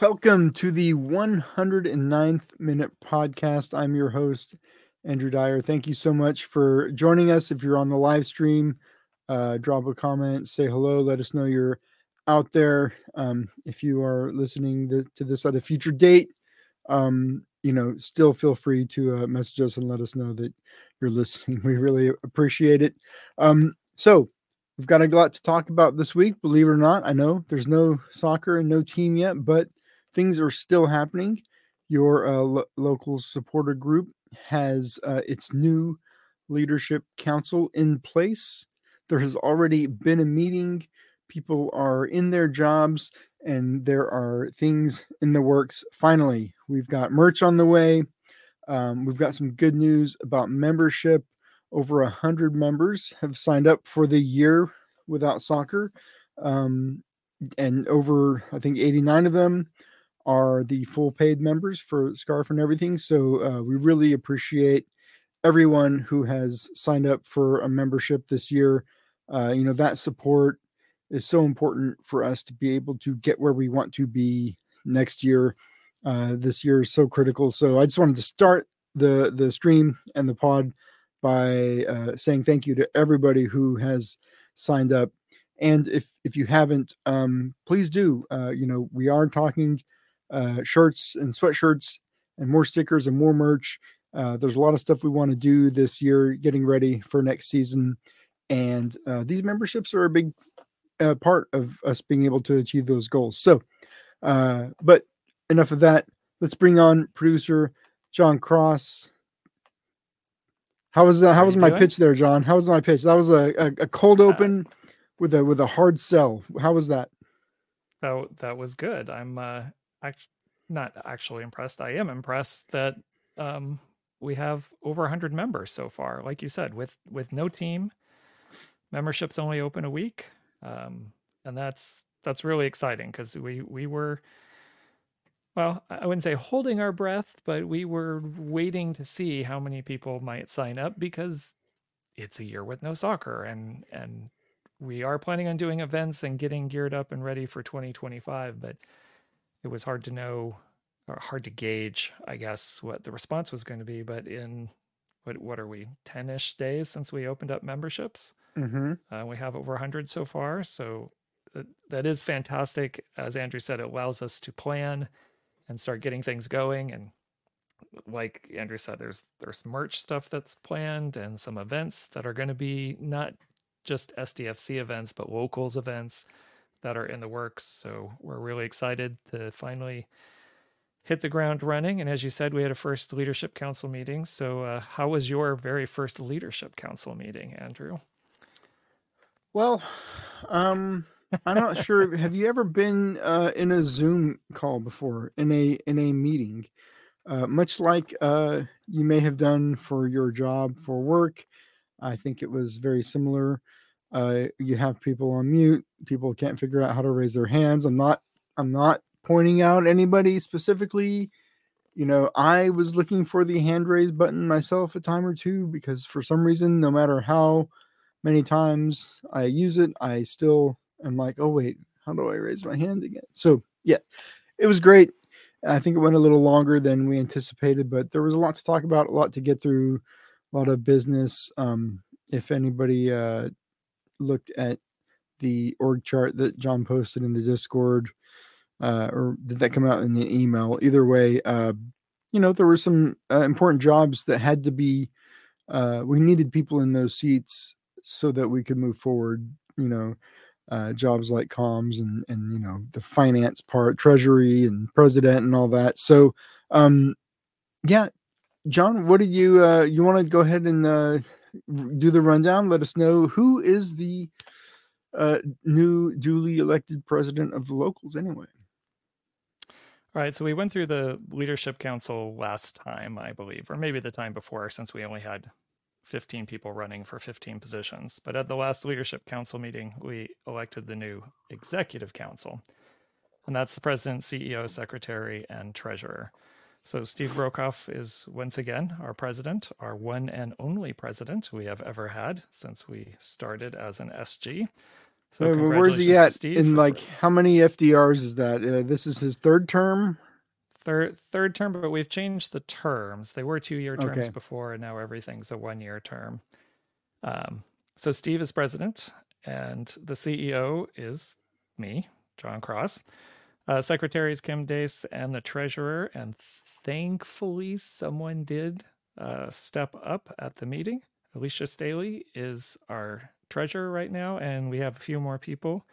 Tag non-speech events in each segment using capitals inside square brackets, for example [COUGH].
Welcome to the 109th minute podcast. I'm your host, Andrew Dyer. Thank you so much for joining us. If you're on the live stream, uh, drop a comment, say hello, let us know you're out there. Um, if you are listening to, to, this at a future date, um, you know, still feel free to uh, message us and let us know that you're listening. [LAUGHS] We really appreciate it. Um, so, we've got a lot to talk about this week, believe it or not. I know there's no soccer and no team yet, but things are still happening. Your uh, lo- local supporter group has uh, its new leadership council in place. There has already been a meeting. People are in their jobs, and there are things in the works. Finally, we've got merch on the way. Um, we've got some good news about membership. Over a hundred members have signed up for the year without soccer, um, and over I think 89 of them are the full paid members for Scarf and everything. So uh, we really appreciate everyone who has signed up for a membership this year. Uh, you know, that support is so important for us to be able to get where we want to be next year. Uh, this year is so critical. So I just wanted to start the the stream and the pod by uh, saying thank you to everybody who has signed up. And if if you haven't, um, please do. Uh, you know, we are talking uh, shirts and sweatshirts and more stickers and more merch. Uh, there's a lot of stuff we want to do this year, getting ready for next season. And uh, these memberships are a big uh, part of us being able to achieve those goals. So, uh, but enough of that. Let's bring on producer John Cross. How was that? How, was my doing? pitch there, John? How was my pitch? That was a, a, a cold uh, open with a with a hard sell. How was that? That that was good. I'm uh, not actually impressed. I am impressed that um, we have over 100 members so far. Like you said, with with no team, memberships only open a week, um, and that's that's really exciting because we we were well, I wouldn't say holding our breath, but we were waiting to see how many people might sign up because it's a year with no soccer and and we are planning on doing events and getting geared up and ready for 2025, but it was hard to know or hard to gauge, I guess, what the response was going to be. But in what what are we, ten ish days since we opened up memberships? Mm-hmm. Uh, we have over hundred so far, so that, that is fantastic. As Andrew said, it allows us to plan and start getting things going. And like Andrew said, there's there's merch stuff that's planned and some events that are going to be not just SDFC events, but locals events that are in the works. So we're really excited to finally hit the ground running. And as you said, we had a first leadership council meeting. So, uh, how was your very first leadership council meeting, Andrew? Well, um, I'm not sure. [LAUGHS] Have you ever been uh, in a Zoom call before in a in a meeting? Uh, much like uh, you may have done for your job for work, I think it was very similar. Uh, you have people on mute. People can't figure out how to raise their hands. I'm not. I'm not pointing out anybody specifically. You know, I was looking for the hand raise button myself a time or two because for some reason, no matter how many times I use it, I still am like, oh wait, how do I raise my hand again? So yeah, it was great. I think it went a little longer than we anticipated, but there was a lot to talk about, a lot to get through, a lot of business. Um, if anybody uh, looked at the org chart that John posted in the Discord, uh, or did that come out in the email? Either way, uh, you know, there were some uh, important jobs that had to be, uh, we needed people in those seats so that we could move forward, you know, uh, jobs like comms and, and, you know, the finance part, treasury and president and all that. So, um, yeah, John, what did you, uh, you want to go ahead and, do the rundown. Let us know who is the uh, new duly elected president of the locals anyway. All right, so we went through the leadership council last time, I believe, or maybe the time before, since we only had 15 people running for 15 positions. But at the last leadership council meeting, we elected the new executive council. And that's the president, CEO, secretary, and treasurer. So Steve Brokoff is once again our president, our one and only president we have ever had since we started as an SG. So Uh, where's he at? Steve In like how many FDRs is that? Uh, this is his third term. third third term, but we've changed the terms. They were two year terms Okay. before, and now everything's a one year term. Um, so Steve is president, and the CEO is me, John Cross. Uh, Secretary is Kim Dace, and the treasurer. And thankfully, someone did uh, step up at the meeting. Alicia Staley is our treasurer right now, and we have a few more people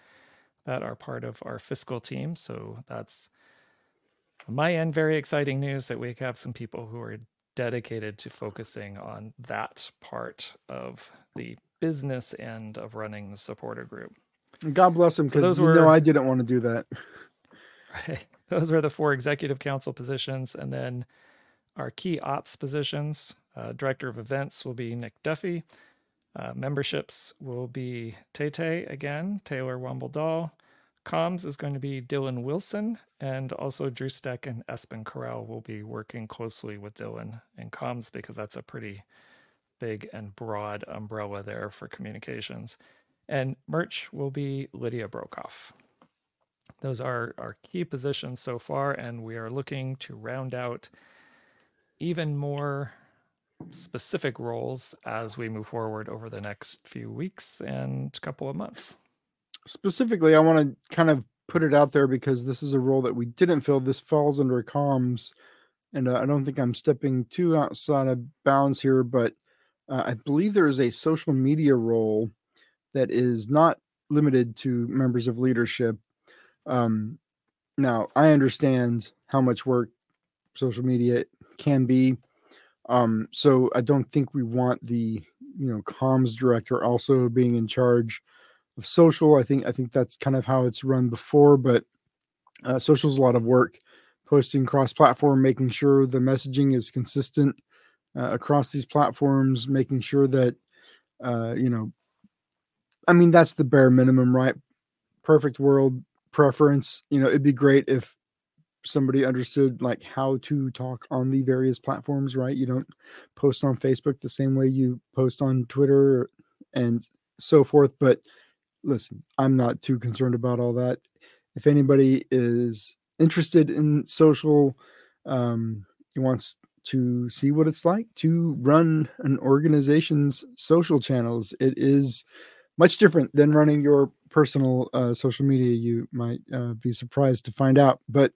that are part of our fiscal team. So that's my end, very exciting news that we have some people who are dedicated to focusing on that part of the business end of running the supporter group. God bless him So because those you know I didn't want to do that. Right. [LAUGHS] Those are the four executive council positions. And then our key ops positions uh, director of events will be Nick Duffy. Uh, memberships will be Tay Tay again, Taylor Wumbledall. Comms is going to be Dylan Wilson, and also Drew Steck and Espen Corral will be working closely with Dylan in comms because that's a pretty big and broad umbrella there for communications. And merch will be Lydia Brokoff. Those are our key positions so far, and we are looking to round out even more specific roles as we move forward over the next few weeks and couple of months. Specifically, I want to kind of put it out there because this is a role that we didn't fill. This falls under comms, and uh, I don't think I'm stepping too outside of bounds here, but uh, I believe there is a social media role that is not limited to members of leadership. Um, now, I understand how much work social media can be. Um, so I don't think we want the you know comms director also being in charge of social. I think I think that's kind of how it's run before, but uh, social is a lot of work. Posting cross-platform, making sure the messaging is consistent uh, across these platforms, making sure that uh, you know. I mean, that's the bare minimum, right? Perfect world preference. You know, it'd be great if somebody understood like how to talk on the various platforms, right? You don't post on Facebook the same way you post on Twitter and so forth. But listen, I'm not too concerned about all that. If anybody is interested in social, um, wants to see what it's like to run an organization's social channels, it is much different than running your personal uh, social media. You might uh, be surprised to find out, but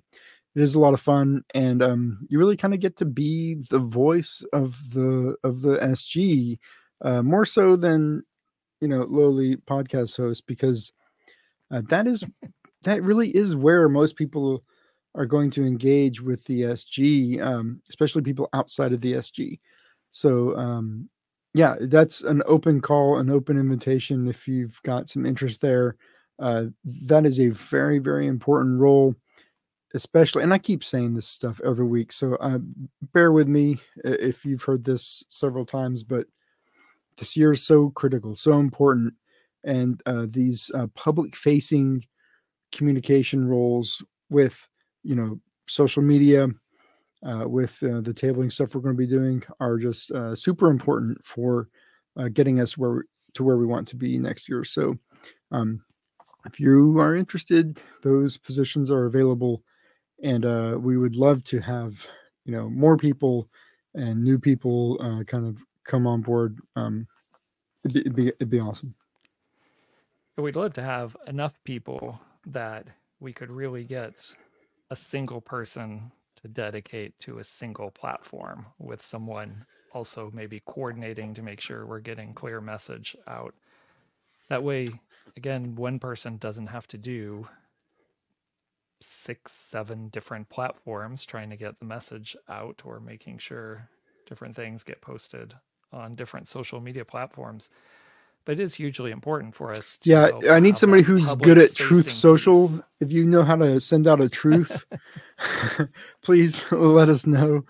it is a lot of fun, and um, you really kind of get to be the voice of the of the SG uh, more so than you know lowly podcast host because uh, that is that really is where most people are going to engage with the SG, um, especially people outside of the SG. So um, yeah, that's an open call, an open invitation. If you've got some interest there, uh, that is a very very important role especially and i keep saying this stuff every week so uh, bear with me if you've heard this several times but this year is so critical so important and uh, these uh, public facing communication roles with you know social media uh, with uh, the tabling stuff we're going to be doing are just uh, super important for uh, getting us where to where we want to be next year so um, if you are interested those positions are available and uh, we would love to have you know more people and new people uh, kind of come on board. Um, it'd, be, it'd be it'd be awesome. We'd love to have enough people that we could really get a single person to dedicate to a single platform with someone also maybe coordinating to make sure we're getting clear message out. That way, again, one person doesn't have to do six, seven different platforms trying to get the message out or making sure different things get posted on different social media platforms. But it is hugely important for us. Yeah, I need somebody who's good at Truth Social. piece. If you know how to send out a truth, [LAUGHS] [LAUGHS] please let us know.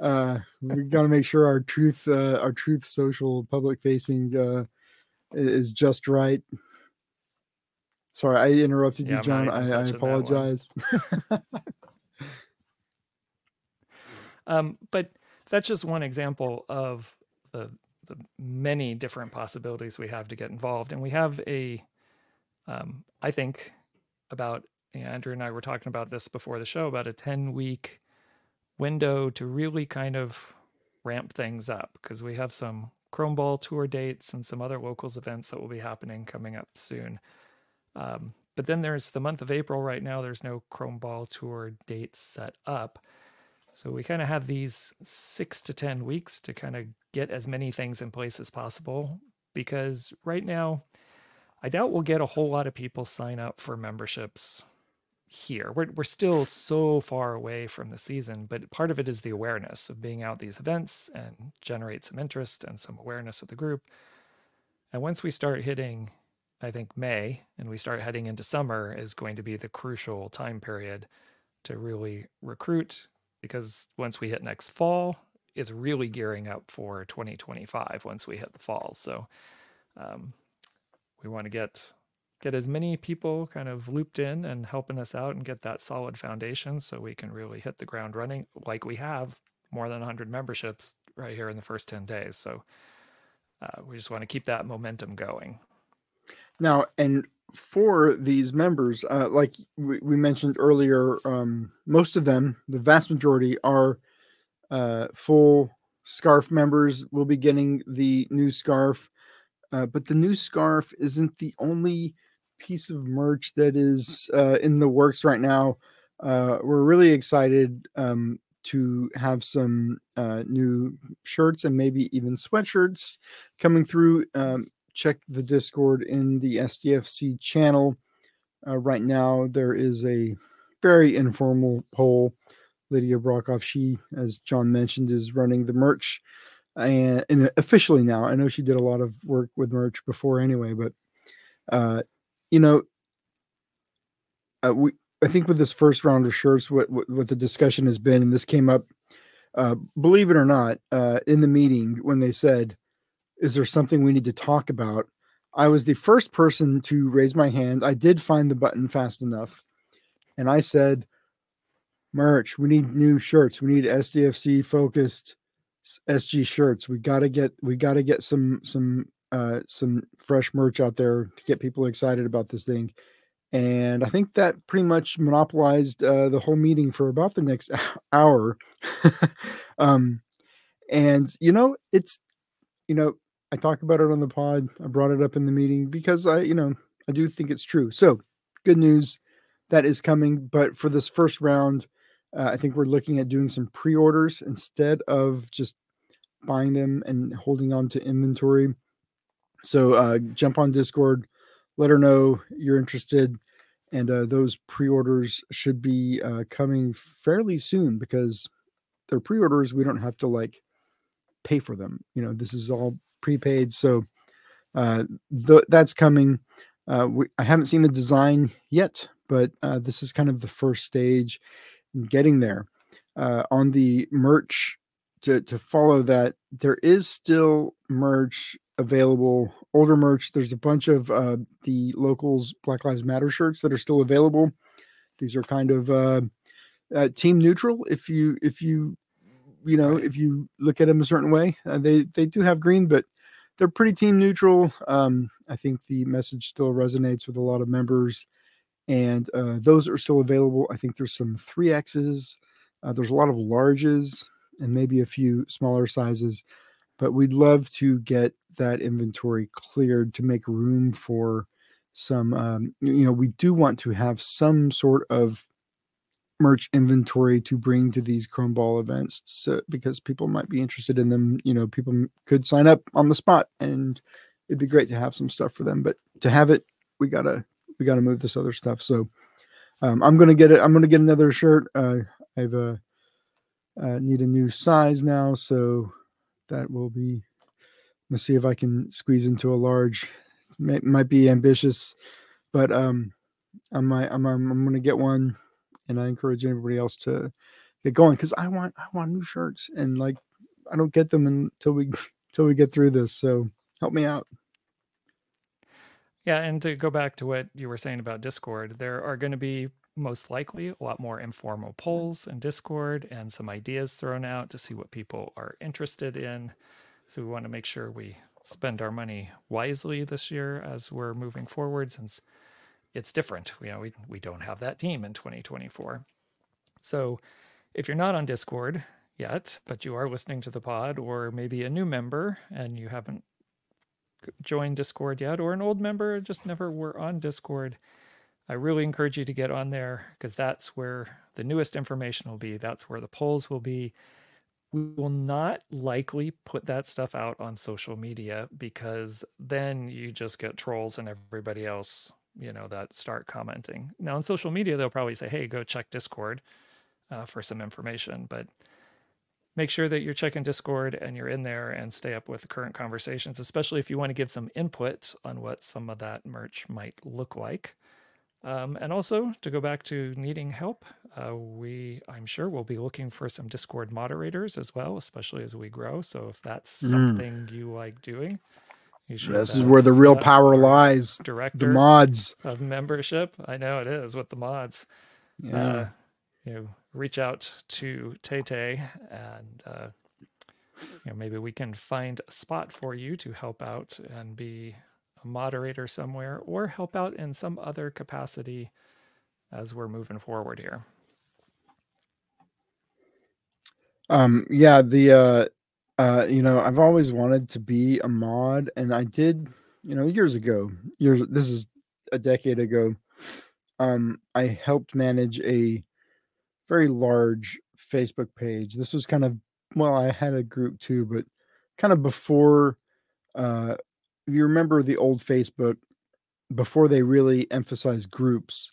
Uh, we got to make sure our truth, uh, our Truth Social public facing uh, is just right. Sorry, I interrupted Yeah, you, John. I, I touching that one. apologize. [LAUGHS] Um, but that's just one example of the the many different possibilities we have to get involved, and we have a um, I think about you know, Andrew and I were talking about this before the show about a 10 week window to really kind of ramp things up because we have some Chrome Ball tour dates and some other locals events that will be happening coming up soon. Um, but then there's the month of April right now, there's no Chrome Ball tour dates set up. So we kind of have these six to 10 weeks to kind of get as many things in place as possible because right now, I doubt we'll get a whole lot of people sign up for memberships here. We're, we're still so far away from the season, but part of it is the awareness of being out these events and generate some interest and some awareness of the group. And once we start hitting, I think May and we start heading into summer is going to be the crucial time period to really recruit because once we hit next fall, it's really gearing up for 2025 once we hit the fall. So um, we want to get get as many people kind of looped in and helping us out and get that solid foundation so we can really hit the ground running like we have more than 100 memberships right here in the first 10 days so uh, we just want to keep that momentum going now and for these members uh, like we, we, mentioned earlier um, most of them the vast majority are uh, full scarf members will be getting the new scarf uh, but the new scarf isn't the only piece of merch that is uh, in the works right now. Uh, we're really excited um, to have some uh, new shirts and maybe even sweatshirts coming through. Um, check the Discord in the SDFC channel. Uh, right now, there is a very informal poll. Lydia Brockhoff, she, as John mentioned, is running the merch and, and officially now. I know she did a lot of work with merch before anyway, but uh, you know, uh, we I think with this first round of shirts, what, what, what the discussion has been, and this came up, uh, believe it or not, uh, in the meeting when they said, "Is there something we need to talk about?" I was the first person to raise my hand. I did find the button fast enough, and I said, "Merch. We need new shirts. We need SDFC focused SG shirts. We got to get we got to get some some uh, some fresh merch out there to get people excited about this thing. And I think that pretty much monopolized uh, the whole meeting for about the next [LAUGHS] hour. [LAUGHS] um, and you know, it's you know, I talk about it on the pod. I brought it up in the meeting because I, you know, I do think it's true. So good news that is coming. But for this first round, uh, I think we're looking at doing some pre-orders instead of just buying them and holding on to inventory. So uh, jump on Discord, let her know you're interested, and uh, those pre-orders should be uh, coming fairly soon because they're pre-orders. We don't have to like pay for them. You know, this is all prepaid, so uh, th- that's coming. Uh, we, I haven't seen the design yet, but uh, this is kind of the first stage in getting there. Uh, on the merch to, to follow that, there is still merch available. Older merch. There's a bunch of uh, the locals Black Lives Matter shirts that are still available. These are kind of uh, uh, team neutral. If you if you you know if you look at them a certain way, uh, they they do have green, but they're pretty team neutral. Um, I think the message still resonates with a lot of members, and uh, those are still available. I think there's some three X's. Uh, there's a lot of larges and maybe a few smaller sizes but we'd love to get that inventory cleared to make room for some um, you know we do want to have some sort of merch inventory to bring to these chrome ball events so, because people might be interested in them you know people could sign up on the spot and it'd be great to have some stuff for them but to have it we gotta we gotta move this other stuff so um, i'm gonna get it i'm gonna get another shirt uh, i've uh, uh, need a new size now so that will be let's see if I can squeeze into a large. It might be ambitious, but um, I might, I'm, I'm, I'm to get one, and I encourage everybody else to get going because I want, I want new shirts, and like, I don't get them until we, [LAUGHS] until we get through this. So help me out. Yeah, and to go back to what you were saying about Discord, there are going to be most likely a lot more informal polls in Discord and some ideas thrown out to see what people are interested in. So we want to make sure we spend our money wisely this year as we're moving forward since it's different. You know, we we don't have that team in 2024. So if you're not on Discord yet, but you are listening to the pod, or maybe a new member and you haven't joined Discord yet, or an old member just never were on Discord, I really encourage you to get on there because that's where the newest information will be. That's where the polls will be. We will not likely put that stuff out on social media because then you just get trolls and everybody else, you know, that start commenting. Now, on social media, they'll probably say, hey, go check Discord uh, for some information. But make sure that you're checking Discord and you're in there and stay up with the current conversations, especially if you want to give some input on what some of that merch might look like. Um, and also to go back to needing help, uh, we I'm sure we'll be looking for some Discord moderators as well, especially as we grow. So if that's mm. something you like doing. This is where the real power lies. Director, the mods of membership. I know it is with the mods. Yeah. Uh, you know, reach out to Tay Tay and uh, you know maybe we can find a spot for you to help out and be a moderator somewhere or help out in some other capacity as we're moving forward here. Um yeah, the uh uh you know, I've always wanted to be a mod and I did, you know, years ago. Years this is a decade ago. Um I helped manage a very large Facebook page. This was kind of well, I had a group too, but kind of before uh if you remember the old Facebook before they really emphasized groups,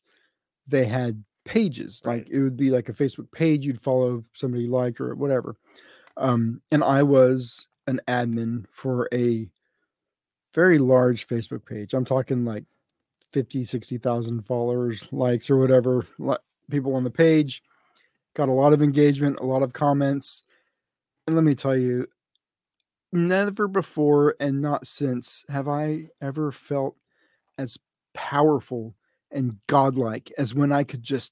they had pages. Right. Like it would be like a Facebook page you'd follow somebody you liked or whatever. Um, and I was an admin for a very large Facebook page. I'm talking like 50, 60,000 followers, likes, or whatever, people on the page got a lot of engagement, a lot of comments. And let me tell you, never before and not since have I ever felt as powerful and godlike as when I could just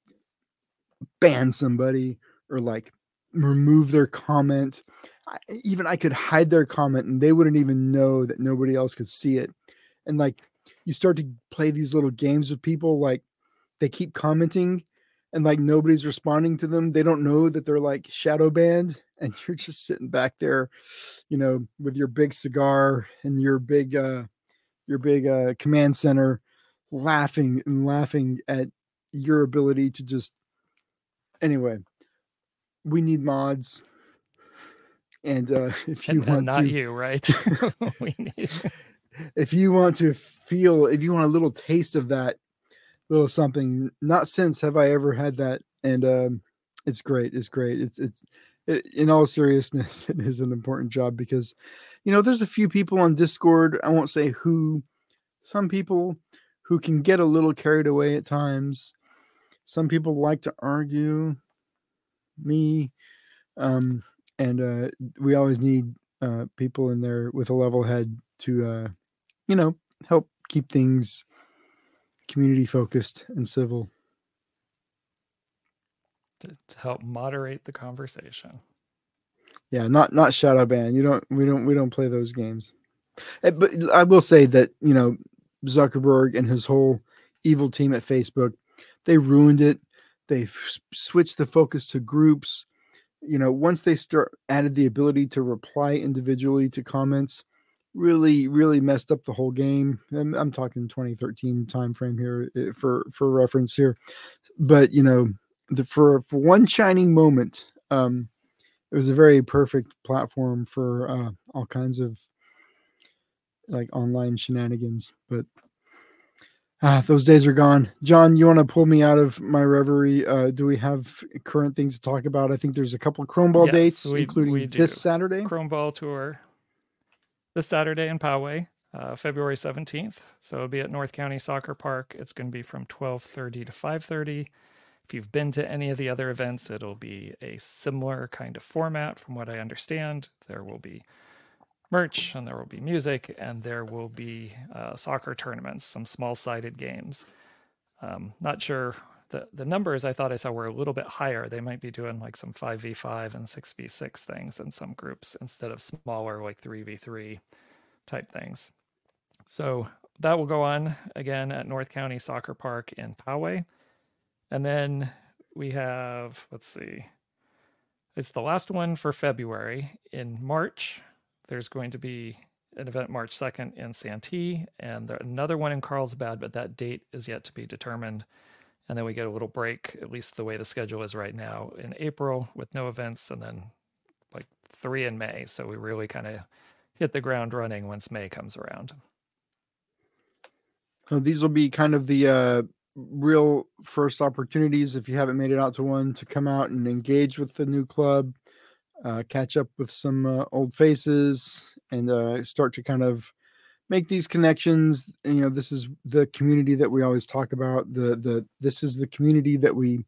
ban somebody or like remove their comment. I, even I could hide their comment and they wouldn't even know that nobody else could see it. And like you start to play these little games with people, like they keep commenting and like nobody's responding to them. They don't know that they're like shadow banned, [LAUGHS] and you're just sitting back there, you know, with your big cigar and your big uh your big uh command center laughing and laughing at your ability to just anyway we need mods and uh [LAUGHS] if you and, want not to you right [LAUGHS] [LAUGHS] we need if you want to feel if you want a little taste of that little something. Not since have I ever had that, and um, it's great. It's great. It's it's it, in all seriousness, it is an important job because you know there's a few people on Discord. I won't say who. Some people who can get a little carried away at times. Some people like to argue. Me, um, and uh, we always need uh, people in there with a level head to, uh, you know, help keep things community focused and civil. To, to help moderate the conversation. Yeah not not shadow ban. You don't we don't we don't play those games. Eh, but i will say that you know zuckerberg and his whole evil team at facebook they ruined it they switched the focus to groups you know once they start added the ability to reply individually to comments really really messed up the whole game i'm, I'm talking 2013 time frame here eh, for for reference here but you know the for for one shining moment um it was a very perfect platform for uh all kinds of like online shenanigans but ah, those days are gone john you want to pull me out of my reverie uh do we have current things to talk about i think there's a couple chrome ball yes, dates we, including we this saturday chrome ball tour this Saturday in Poway, uh, February 17th. So it'll be at North County Soccer Park. It's going to be from 12:30 to 5:30. If you've been to any of the other events, it'll be a similar kind of format from what I understand. There will be merch and there will be music and there will be uh, soccer tournaments, some small-sided games. Um, not sure the the numbers I thought I saw were a little bit higher. They might be doing like some 5v5 and 6v6 things in some groups instead of smaller like 3v3 type things. So that will go on again at North County Soccer Park in Poway. And then we have, let's see, it's the last one for February. In March, there's going to be an event March 2nd in Santee and there, another one in Carlsbad, but that date is yet to be determined. And then we get a little break, at least the way the schedule is right now, in April with no events, and then like three in May. So we really kind of hit the ground running once May comes around. So these will be kind of the uh, real first opportunities if you haven't made it out to one to come out and engage with the new club, uh, catch up with some uh, old faces, and uh, start to kind of make these connections. And, you know, this is the community that we always talk about. The the this is the community that we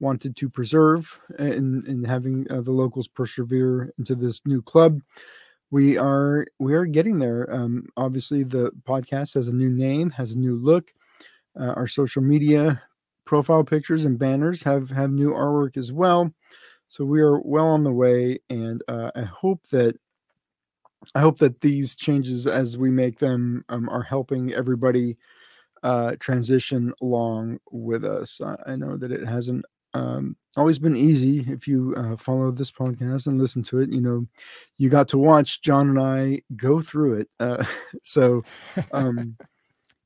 wanted to preserve and in having uh, the locals persevere into this new club we are we are getting there um, obviously the podcast has a new name has a new look uh, our social media profile pictures and banners have have new artwork as well. So we are well on the way, and uh, I hope that I hope that these changes as we make them um, are helping everybody uh, transition along with us. I, I know that it hasn't um, always been easy if you uh, follow this podcast and listen to it. You know, you got to watch John and I go through it. Uh, [LAUGHS] so [LAUGHS] um,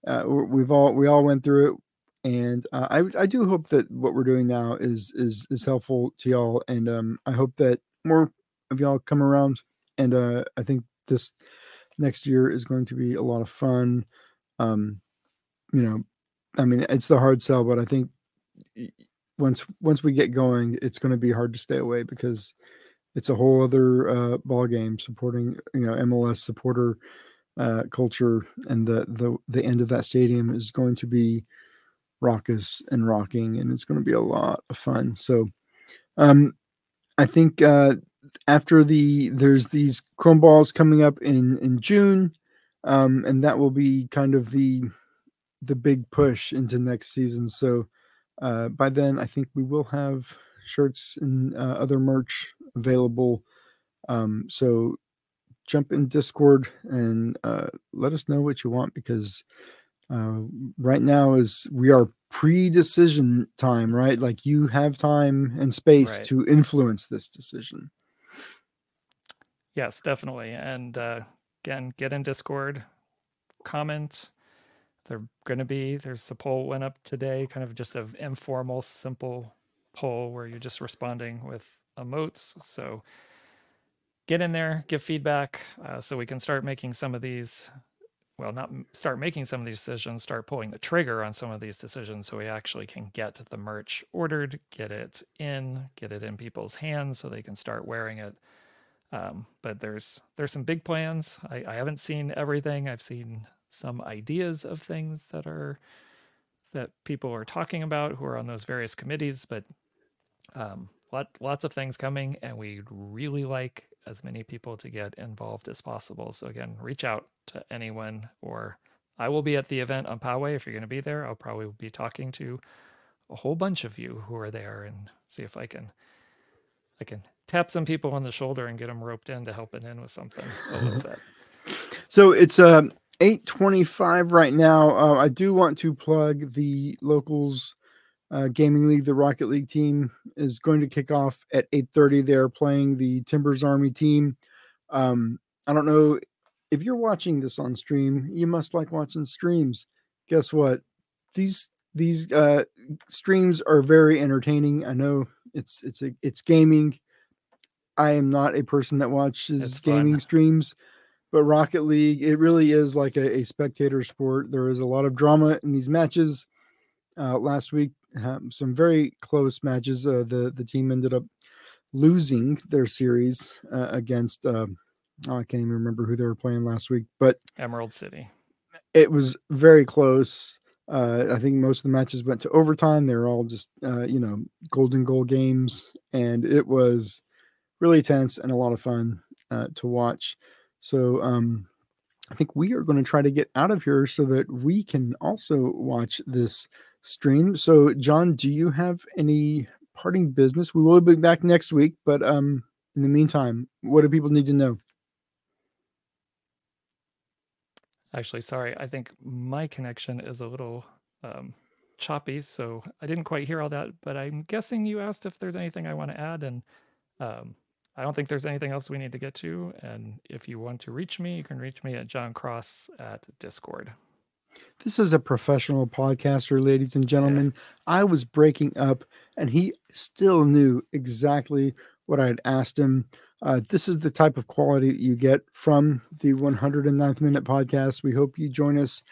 uh, we've all we all went through it, and uh, I I do hope that what we're doing now is is is helpful to y'all, and um, I hope that more of y'all come around, and uh, I think this next year is going to be a lot of fun. Um, you know, I mean, it's the hard sell, but I think once once we get going, it's going to be hard to stay away because it's a whole other uh, ball game supporting you know MLS supporter uh, culture, and the the the end of that stadium is going to be raucous and rocking, and it's going to be a lot of fun. So, um, I think uh, after the there's these Chrome balls coming up in in June, um, and that will be kind of the the big push into next season. So uh, by then, I think we will have shirts and uh, other merch available. Um, so jump in Discord and uh, let us know what you want because uh, right now is we are pre-decision time, right? Like you have time and space right. to influence this decision. Yes, definitely. And uh, again, get in Discord, comment. They're going to be there's a poll went up today, kind of just an informal, simple poll where you're just responding with emotes. So get in there, give feedback, uh, so we can start making some of these. Well, not start making some of these decisions, start pulling the trigger on some of these decisions, so we actually can get the merch ordered, get it in, get it in people's hands, so they can start wearing it. Um, but there's there's some big plans. I, I haven't seen everything. I've seen some ideas of things that are that people are talking about who are on those various committees, but um, lot, lots of things coming, and we'd really like as many people to get involved as possible. So again, reach out to anyone or I will be at the event on Poway. If you're going to be there, I'll probably be talking to a whole bunch of you who are there and see if I can I can tap some people on the shoulder and get them roped in to helping in with something a little [LAUGHS] bit. So it's uh 825 right now. Uh, I do want to plug the locals uh, gaming league, the Rocket League team is going to kick off at 8:30. They're playing the Timbers Army team. Um, I don't know if you're watching this on stream. You must like watching streams. Guess what? These these uh, streams are very entertaining. I know it's it's a it's gaming. I am not a person that watches gaming fun. streams, but Rocket League it really is like a, a spectator sport. There is a lot of drama in these matches. Uh, last week, um, some very close matches. Uh, the the team ended up losing their series uh, against. Um, oh, I can't even remember who they were playing last week, but Emerald City. It was very close. Uh, I think most of the matches went to overtime. They were all just uh, you know golden goal games, and it was really tense and a lot of fun uh, to watch. So um, I think we are going to try to get out of here so that we can also watch this stream. So, John, do you have any parting business? We will be back next week, but um, in the meantime, what do people need to know? Actually, sorry, I think my connection is a little um, choppy, so I didn't quite hear all that. But I'm guessing you asked if there's anything I want to add, and um, I don't think there's anything else we need to get to. And if you want to reach me, you can reach me at John Cross at Discord. This is a professional podcaster, ladies and gentlemen. Yeah. I was breaking up, and he still knew exactly what I had asked him. Uh, this is the type of quality that you get from the 109th Minute podcast. We hope you join us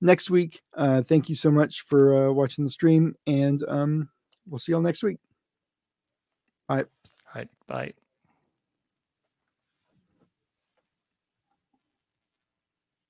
next week. Uh, thank you so much for uh, watching the stream, and um, we'll see y'all next week. Bye. All right. Bye.